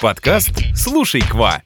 Подкаст «Слушай, quoi».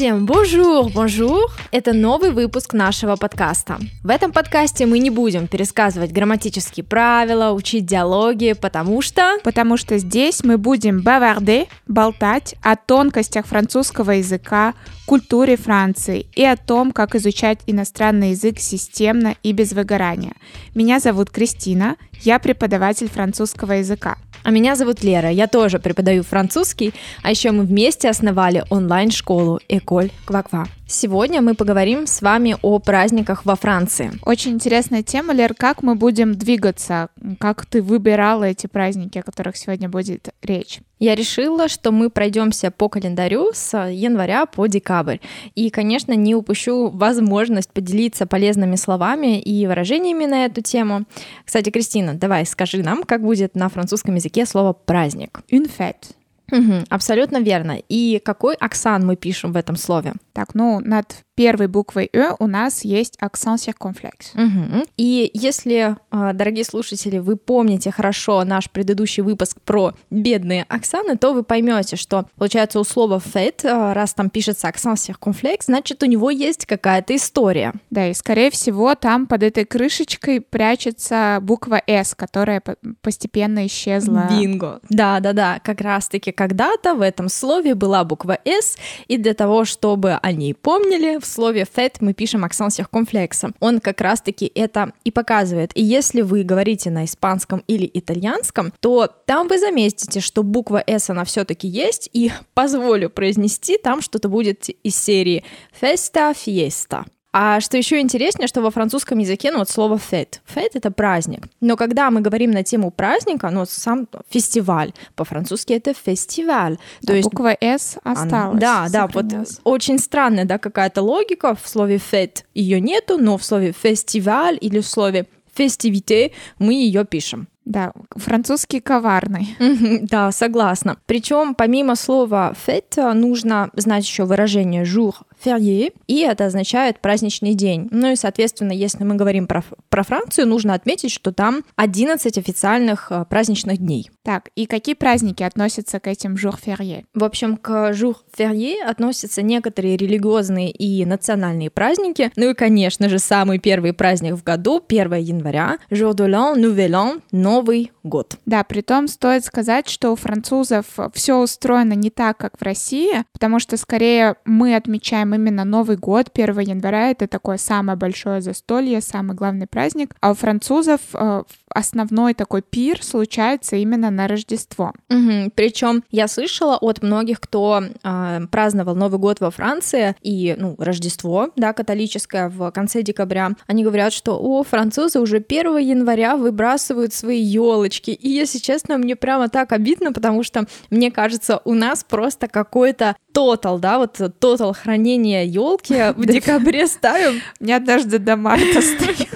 Всем bonjour, bonjour! Это новый выпуск нашего подкаста. В этом подкасте мы не будем пересказывать грамматические правила, учить диалоги, потому что... Потому что здесь мы будем bavarder, болтать о тонкостях французского языка, культуре Франции и о том, как изучать иностранный язык системно и без выгорания. Меня зовут Кристина, я преподаватель французского языка. А меня зовут Лера, я тоже преподаю французский, а еще мы вместе основали онлайн-школу Эколь Кваква. Сегодня мы поговорим с вами о праздниках во Франции. Очень интересная тема, Лер, как мы будем двигаться, как ты выбирала эти праздники, о которых сегодня будет речь? Я решила, что мы пройдемся по календарю с января по декабрь. И, конечно, не упущу возможность поделиться полезными словами и выражениями на эту тему. Кстати, Кристина, давай скажи нам, как будет на французском языке слово «праздник». Une fête. Угу, абсолютно верно. И какой аксан мы пишем в этом слове? Так, ну, над первой буквой «э» у нас есть акцент circonflexe. Угу. И если, а, дорогие слушатели, вы помните хорошо наш предыдущий выпуск про бедные аксаны, то вы поймете, что, получается, у слова «fait», а, раз там пишется акцент circonflexe, значит, у него есть какая-то история. Да, и, скорее всего, там под этой крышечкой прячется буква «с», которая постепенно исчезла. Бинго! Да-да-да, как раз-таки когда-то в этом слове была буква «с», и для того, чтобы о ней помнили, в слове fait мы пишем акцент circonflexe. Он как раз-таки это и показывает. И если вы говорите на испанском или итальянском, то там вы заметите, что буква S она все-таки есть, и позволю произнести, там что-то будет из серии festa, fiesta. А что еще интереснее, что во французском языке, ну вот слово fête. Fête — это праздник. Но когда мы говорим на тему праздника, ну сам фестиваль, по-французски это фестиваль. То есть буква «с» осталась. Да, да, вот очень странная, да, какая-то логика в слове fête. Ее нету, но в слове фестиваль или в слове фестивите мы ее пишем. Да, французский коварный. Да, согласна. Причем помимо слова fête нужно знать еще выражение jour férié, и это означает праздничный день. Ну и, соответственно, если мы говорим про, про Францию, нужно отметить, что там 11 официальных э, праздничных дней. Так, и какие праздники относятся к этим jour férié? В общем, к jour férié относятся некоторые религиозные и национальные праздники. Ну и, конечно же, самый первый праздник в году, 1 января, jour de l'an, nouvel an, Новый год. Да, при том стоит сказать, что у французов все устроено не так, как в России, потому что скорее мы отмечаем именно Новый год, 1 января, это такое самое большое застолье, самый главный праздник, а у французов э, основной такой пир случается именно на Рождество. Угу. Причем я слышала от многих, кто э, праздновал Новый год во Франции и ну, Рождество, да, католическое в конце декабря, они говорят, что о, французы уже 1 января выбрасывают свои елочки. И если честно, мне прямо так обидно, потому что мне кажется, у нас просто какой-то тотал, да, вот тотал хранения елки в декабре ставим. У меня однажды до марта стоит.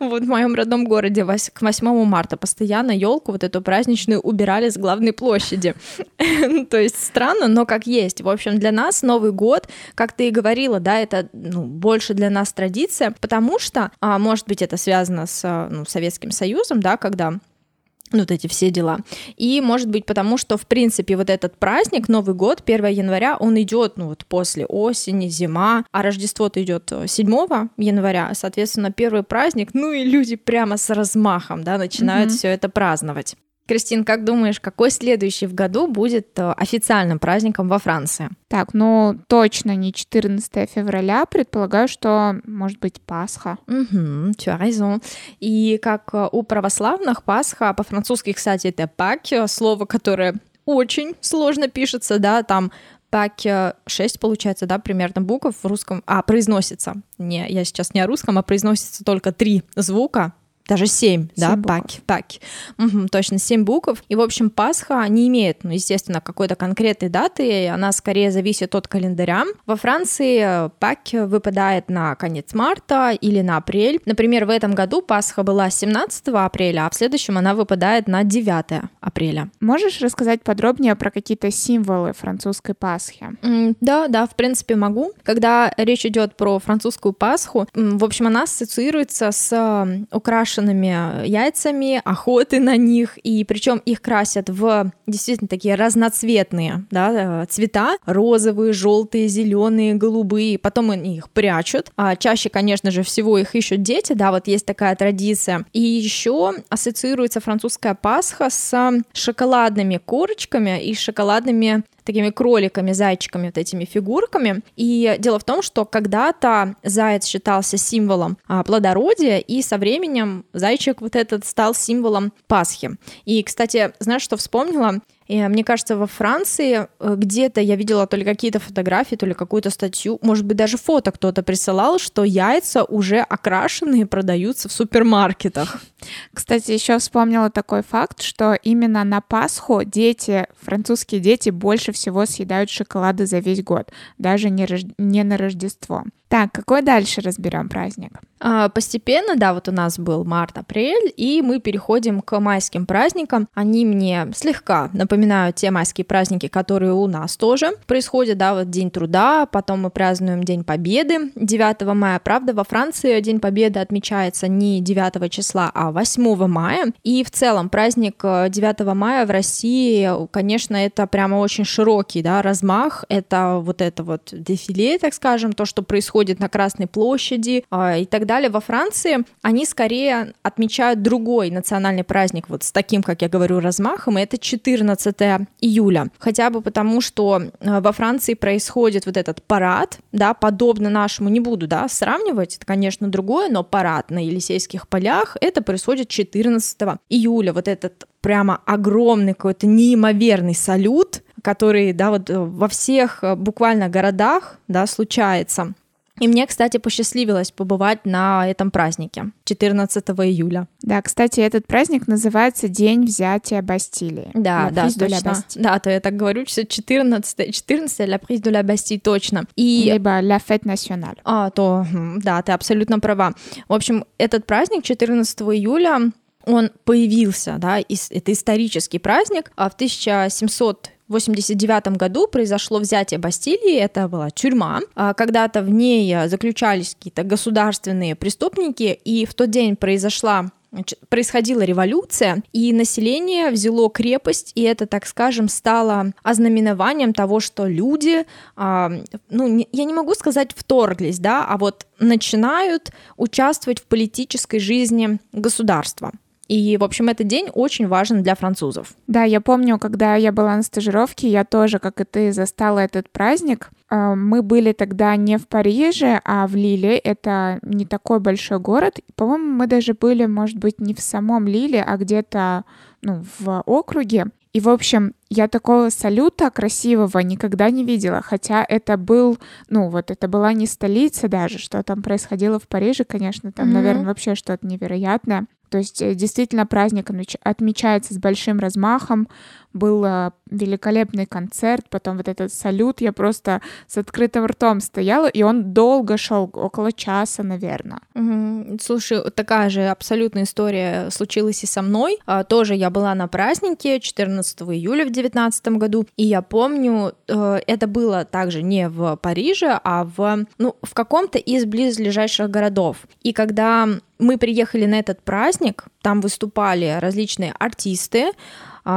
Вот в моем родном городе к 8 марта постоянно елку вот эту праздничную убирали с главной площади. То есть странно, но как есть. В общем, для нас Новый год, как ты и говорила, да, это ну, больше для нас традиция, потому что, а, может быть, это связано с ну, Советским Союзом, да, когда вот эти все дела. И, может быть, потому что, в принципе, вот этот праздник, Новый год, 1 января, он идет, ну, вот после осени, зима, а Рождество-то идет 7 января, соответственно, первый праздник, ну и люди прямо с размахом, да, начинают mm-hmm. все это праздновать. Кристин, как думаешь, какой следующий в году будет э, официальным праздником во Франции? Так, ну точно не 14 февраля, предполагаю, что может быть Пасха. Угу, tu as raison. И как э, у православных Пасха, по-французски, кстати, это пак, э, слово, которое очень сложно пишется, да, там пак 6 получается, да, примерно букв в русском, а, произносится, не, я сейчас не о русском, а произносится только три звука, даже семь, да, паки, паки. Угу, точно, семь букв. И, в общем, Пасха не имеет, ну, естественно, какой-то конкретной даты, она скорее зависит от календаря. Во Франции пак выпадает на конец марта или на апрель. Например, в этом году Пасха была 17 апреля, а в следующем она выпадает на 9 апреля. Можешь рассказать подробнее про какие-то символы французской Пасхи? Mm, да, да, в принципе, могу. Когда речь идет про французскую Пасху, в общем, она ассоциируется с украшением украшенными яйцами, охоты на них, и причем их красят в действительно такие разноцветные да, э, цвета, розовые, желтые, зеленые, голубые, потом они их прячут. А чаще, конечно же, всего их ищут дети, да, вот есть такая традиция. И еще ассоциируется французская Пасха с шоколадными корочками и шоколадными такими кроликами, зайчиками, вот этими фигурками. И дело в том, что когда-то заяц считался символом а, плодородия, и со временем зайчик вот этот стал символом Пасхи. И, кстати, знаешь, что вспомнила? И мне кажется, во Франции э, где-то я видела то ли какие-то фотографии, то ли какую-то статью, может быть, даже фото кто-то присылал, что яйца уже окрашенные продаются в супермаркетах. Кстати, еще вспомнила такой факт, что именно на Пасху дети, французские дети, больше всего съедают шоколады за весь год, даже не, рож... не на Рождество. Так, какой дальше разберем праздник? А, постепенно, да, вот у нас был март-апрель, и мы переходим к майским праздникам. Они мне слегка напоминают те майские праздники, которые у нас тоже происходят, да, вот День труда, потом мы празднуем День Победы 9 мая. Правда, во Франции День Победы отмечается не 9 числа, а 8 мая. И в целом праздник 9 э, мая в России, конечно, это прямо очень широкий, да, размах. Это вот это вот дефиле, так скажем, то, что происходит на Красной площади э, и так далее. Во Франции они скорее отмечают другой национальный праздник, вот с таким, как я говорю, размахом, и это 14 июля. Хотя бы потому, что э, во Франции происходит вот этот парад, да, подобно нашему, не буду, да, сравнивать, это, конечно, другое, но парад на Елисейских полях, это происходит 14 июля. Вот этот прямо огромный какой-то неимоверный салют, который, да, вот э, во всех э, буквально городах, да, случается. И мне, кстати, посчастливилось побывать на этом празднике 14 июля. Да, кстати, этот праздник называется День взятия Бастилии. Да, да, точно. Да, то я так говорю, 14, 14 La prise de la Bastille, точно. И... Либо La Fête Nationale. А, то, да, ты абсолютно права. В общем, этот праздник 14 июля, он появился, да, это исторический праздник а в 1700 в 89 году произошло взятие Бастилии, это была тюрьма. А когда-то в ней заключались какие-то государственные преступники, и в тот день произошла происходила революция, и население взяло крепость, и это, так скажем, стало ознаменованием того, что люди, а, ну, не, я не могу сказать вторглись, да, а вот начинают участвовать в политической жизни государства. И, в общем, этот день очень важен для французов. Да, я помню, когда я была на стажировке, я тоже, как и ты, застала этот праздник. А, мы были тогда не в Париже, а в Лиле. Это не такой большой город. По-моему, мы даже были, может быть, не в самом Лиле, а где-то ну, в округе. И, в общем, я такого салюта красивого никогда не видела, хотя это был, ну вот это была не столица даже, что там происходило в Париже, конечно, там, mm-hmm. наверное, вообще что-то невероятное. То есть э, действительно праздник отмечается с большим размахом. Был э, великолепный концерт, потом вот этот салют. Я просто с открытым ртом стояла, и он долго шел, около часа, наверное. Угу. Слушай, такая же абсолютная история случилась и со мной. А, тоже я была на празднике 14 июля в 2019 году, и я помню, э, это было также не в Париже, а в, ну, в каком-то из близлежащих городов. И когда мы приехали на этот праздник, там выступали различные артисты,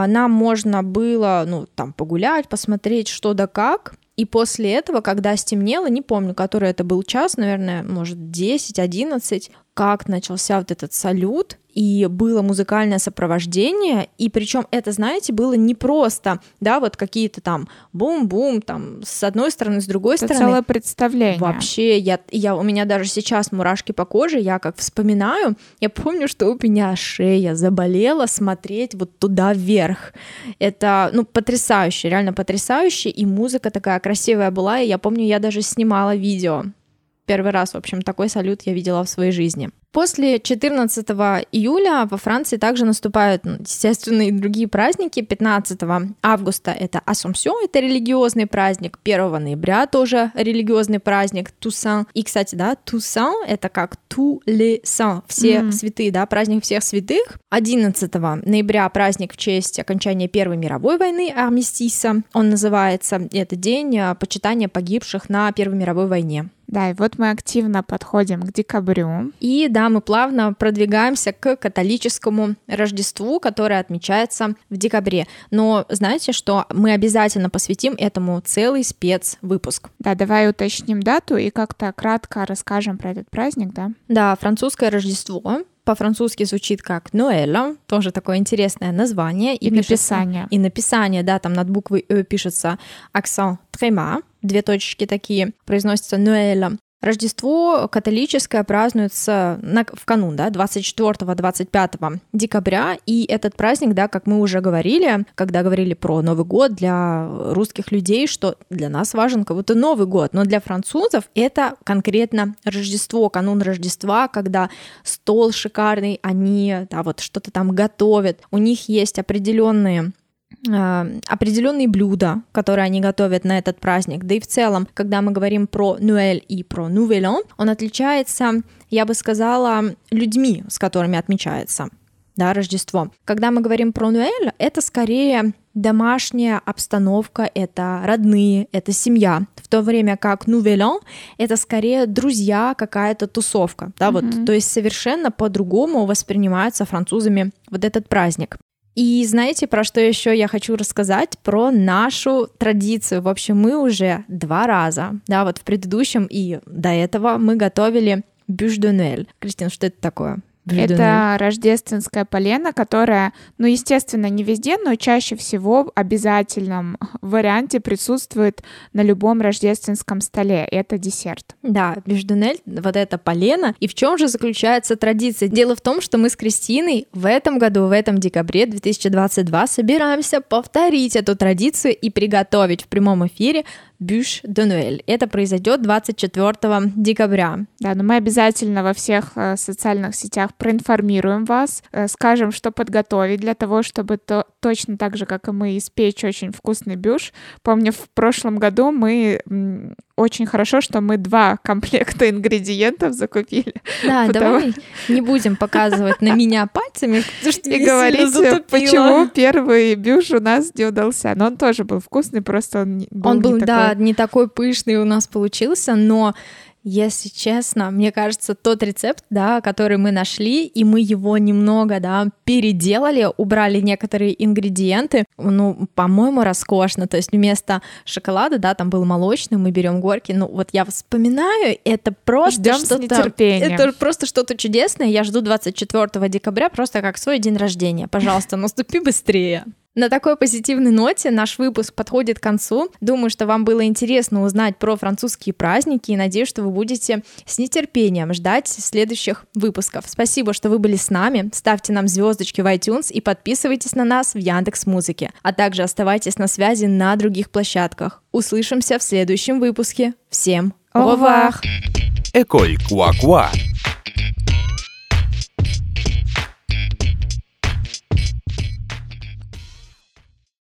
нам можно было, ну, там, погулять, посмотреть что да как, и после этого, когда стемнело, не помню, который это был час, наверное, может, 10-11, как начался вот этот салют, и было музыкальное сопровождение, и причем это, знаете, было не просто, да, вот какие-то там бум-бум, там с одной стороны, с другой это стороны. целое представление. Вообще, я, я, у меня даже сейчас мурашки по коже, я как вспоминаю, я помню, что у меня шея заболела смотреть вот туда вверх. Это, ну, потрясающе, реально потрясающе, и музыка такая красивая была, и я помню, я даже снимала видео. Первый раз, в общем, такой салют я видела в своей жизни. После 14 июля во Франции также наступают, ну, естественно, и другие праздники. 15 августа это Ассумсион, это религиозный праздник. 1 ноября тоже религиозный праздник. Тусан. И, кстати, да, Тусан это как saints, все mm. святые, да, праздник всех святых. 11 ноября праздник в честь окончания Первой мировой войны, Армистиса он называется. Это день а, почитания погибших на Первой мировой войне. Да, и вот мы активно подходим к декабрю. И да, да, мы плавно продвигаемся к католическому Рождеству, которое отмечается в декабре. Но знаете, что мы обязательно посвятим этому целый спецвыпуск. Да, давай уточним дату и как-то кратко расскажем про этот праздник, да? Да, французское Рождество по-французски звучит как Ноэля, тоже такое интересное название. И, и пишется, написание. И написание, да, там над буквой Э пишется акцент трема, две точки такие, произносится Ноэля. Рождество католическое празднуется на, в канун, да, 24-25 декабря, и этот праздник, да, как мы уже говорили, когда говорили про Новый год для русских людей, что для нас важен как будто Новый год, но для французов это конкретно Рождество, канун Рождества, когда стол шикарный, они, да, вот что-то там готовят, у них есть определенные определенные блюда, которые они готовят на этот праздник. Да и в целом, когда мы говорим про Нуэль и про Нувелон, он отличается, я бы сказала, людьми, с которыми отмечается да, Рождество. Когда мы говорим про Нуэль, это скорее домашняя обстановка, это родные, это семья. В то время как Нувелон — это скорее друзья, какая-то тусовка. Да, mm-hmm. вот, то есть совершенно по-другому воспринимается французами вот этот праздник. И знаете, про что еще я хочу рассказать? Про нашу традицию. В общем, мы уже два раза, да, вот в предыдущем и до этого мы готовили де Кристина, что это такое? Это рождественская полена, которая, ну, естественно, не везде, но чаще всего в обязательном варианте присутствует на любом рождественском столе. Это десерт. Да, беждунель, вот это полена. И в чем же заключается традиция? Дело в том, что мы с Кристиной в этом году, в этом декабре 2022 собираемся повторить эту традицию и приготовить в прямом эфире Бюш де Нуэль. Это произойдет 24 декабря. Да, но мы обязательно во всех э, социальных сетях проинформируем вас, э, скажем, что подготовить для того, чтобы то, точно так же, как и мы, испечь очень вкусный бюш. Помню, в прошлом году мы очень хорошо, что мы два комплекта ингредиентов закупили. Да, потому... давай не будем показывать на меня пальцами, и говорить, почему первый бюш у нас не удался. Но он тоже был вкусный, просто он был Он был, не да, такой... не такой пышный у нас получился, но если честно, мне кажется, тот рецепт, да, который мы нашли, и мы его немного, да, переделали, убрали некоторые ингредиенты, ну, по-моему, роскошно. То есть вместо шоколада, да, там был молочный, мы берем горки. Ну, вот я вспоминаю, это просто что-то... Это просто что-то чудесное. Я жду 24 декабря просто как свой день рождения. Пожалуйста, наступи быстрее. На такой позитивной ноте наш выпуск подходит к концу. Думаю, что вам было интересно узнать про французские праздники и надеюсь, что вы будете с нетерпением ждать следующих выпусков. Спасибо, что вы были с нами. Ставьте нам звездочки в iTunes и подписывайтесь на нас в Яндекс Музыке, а также оставайтесь на связи на других площадках. Услышимся в следующем выпуске. Всем au revoir! École Quoi Quoi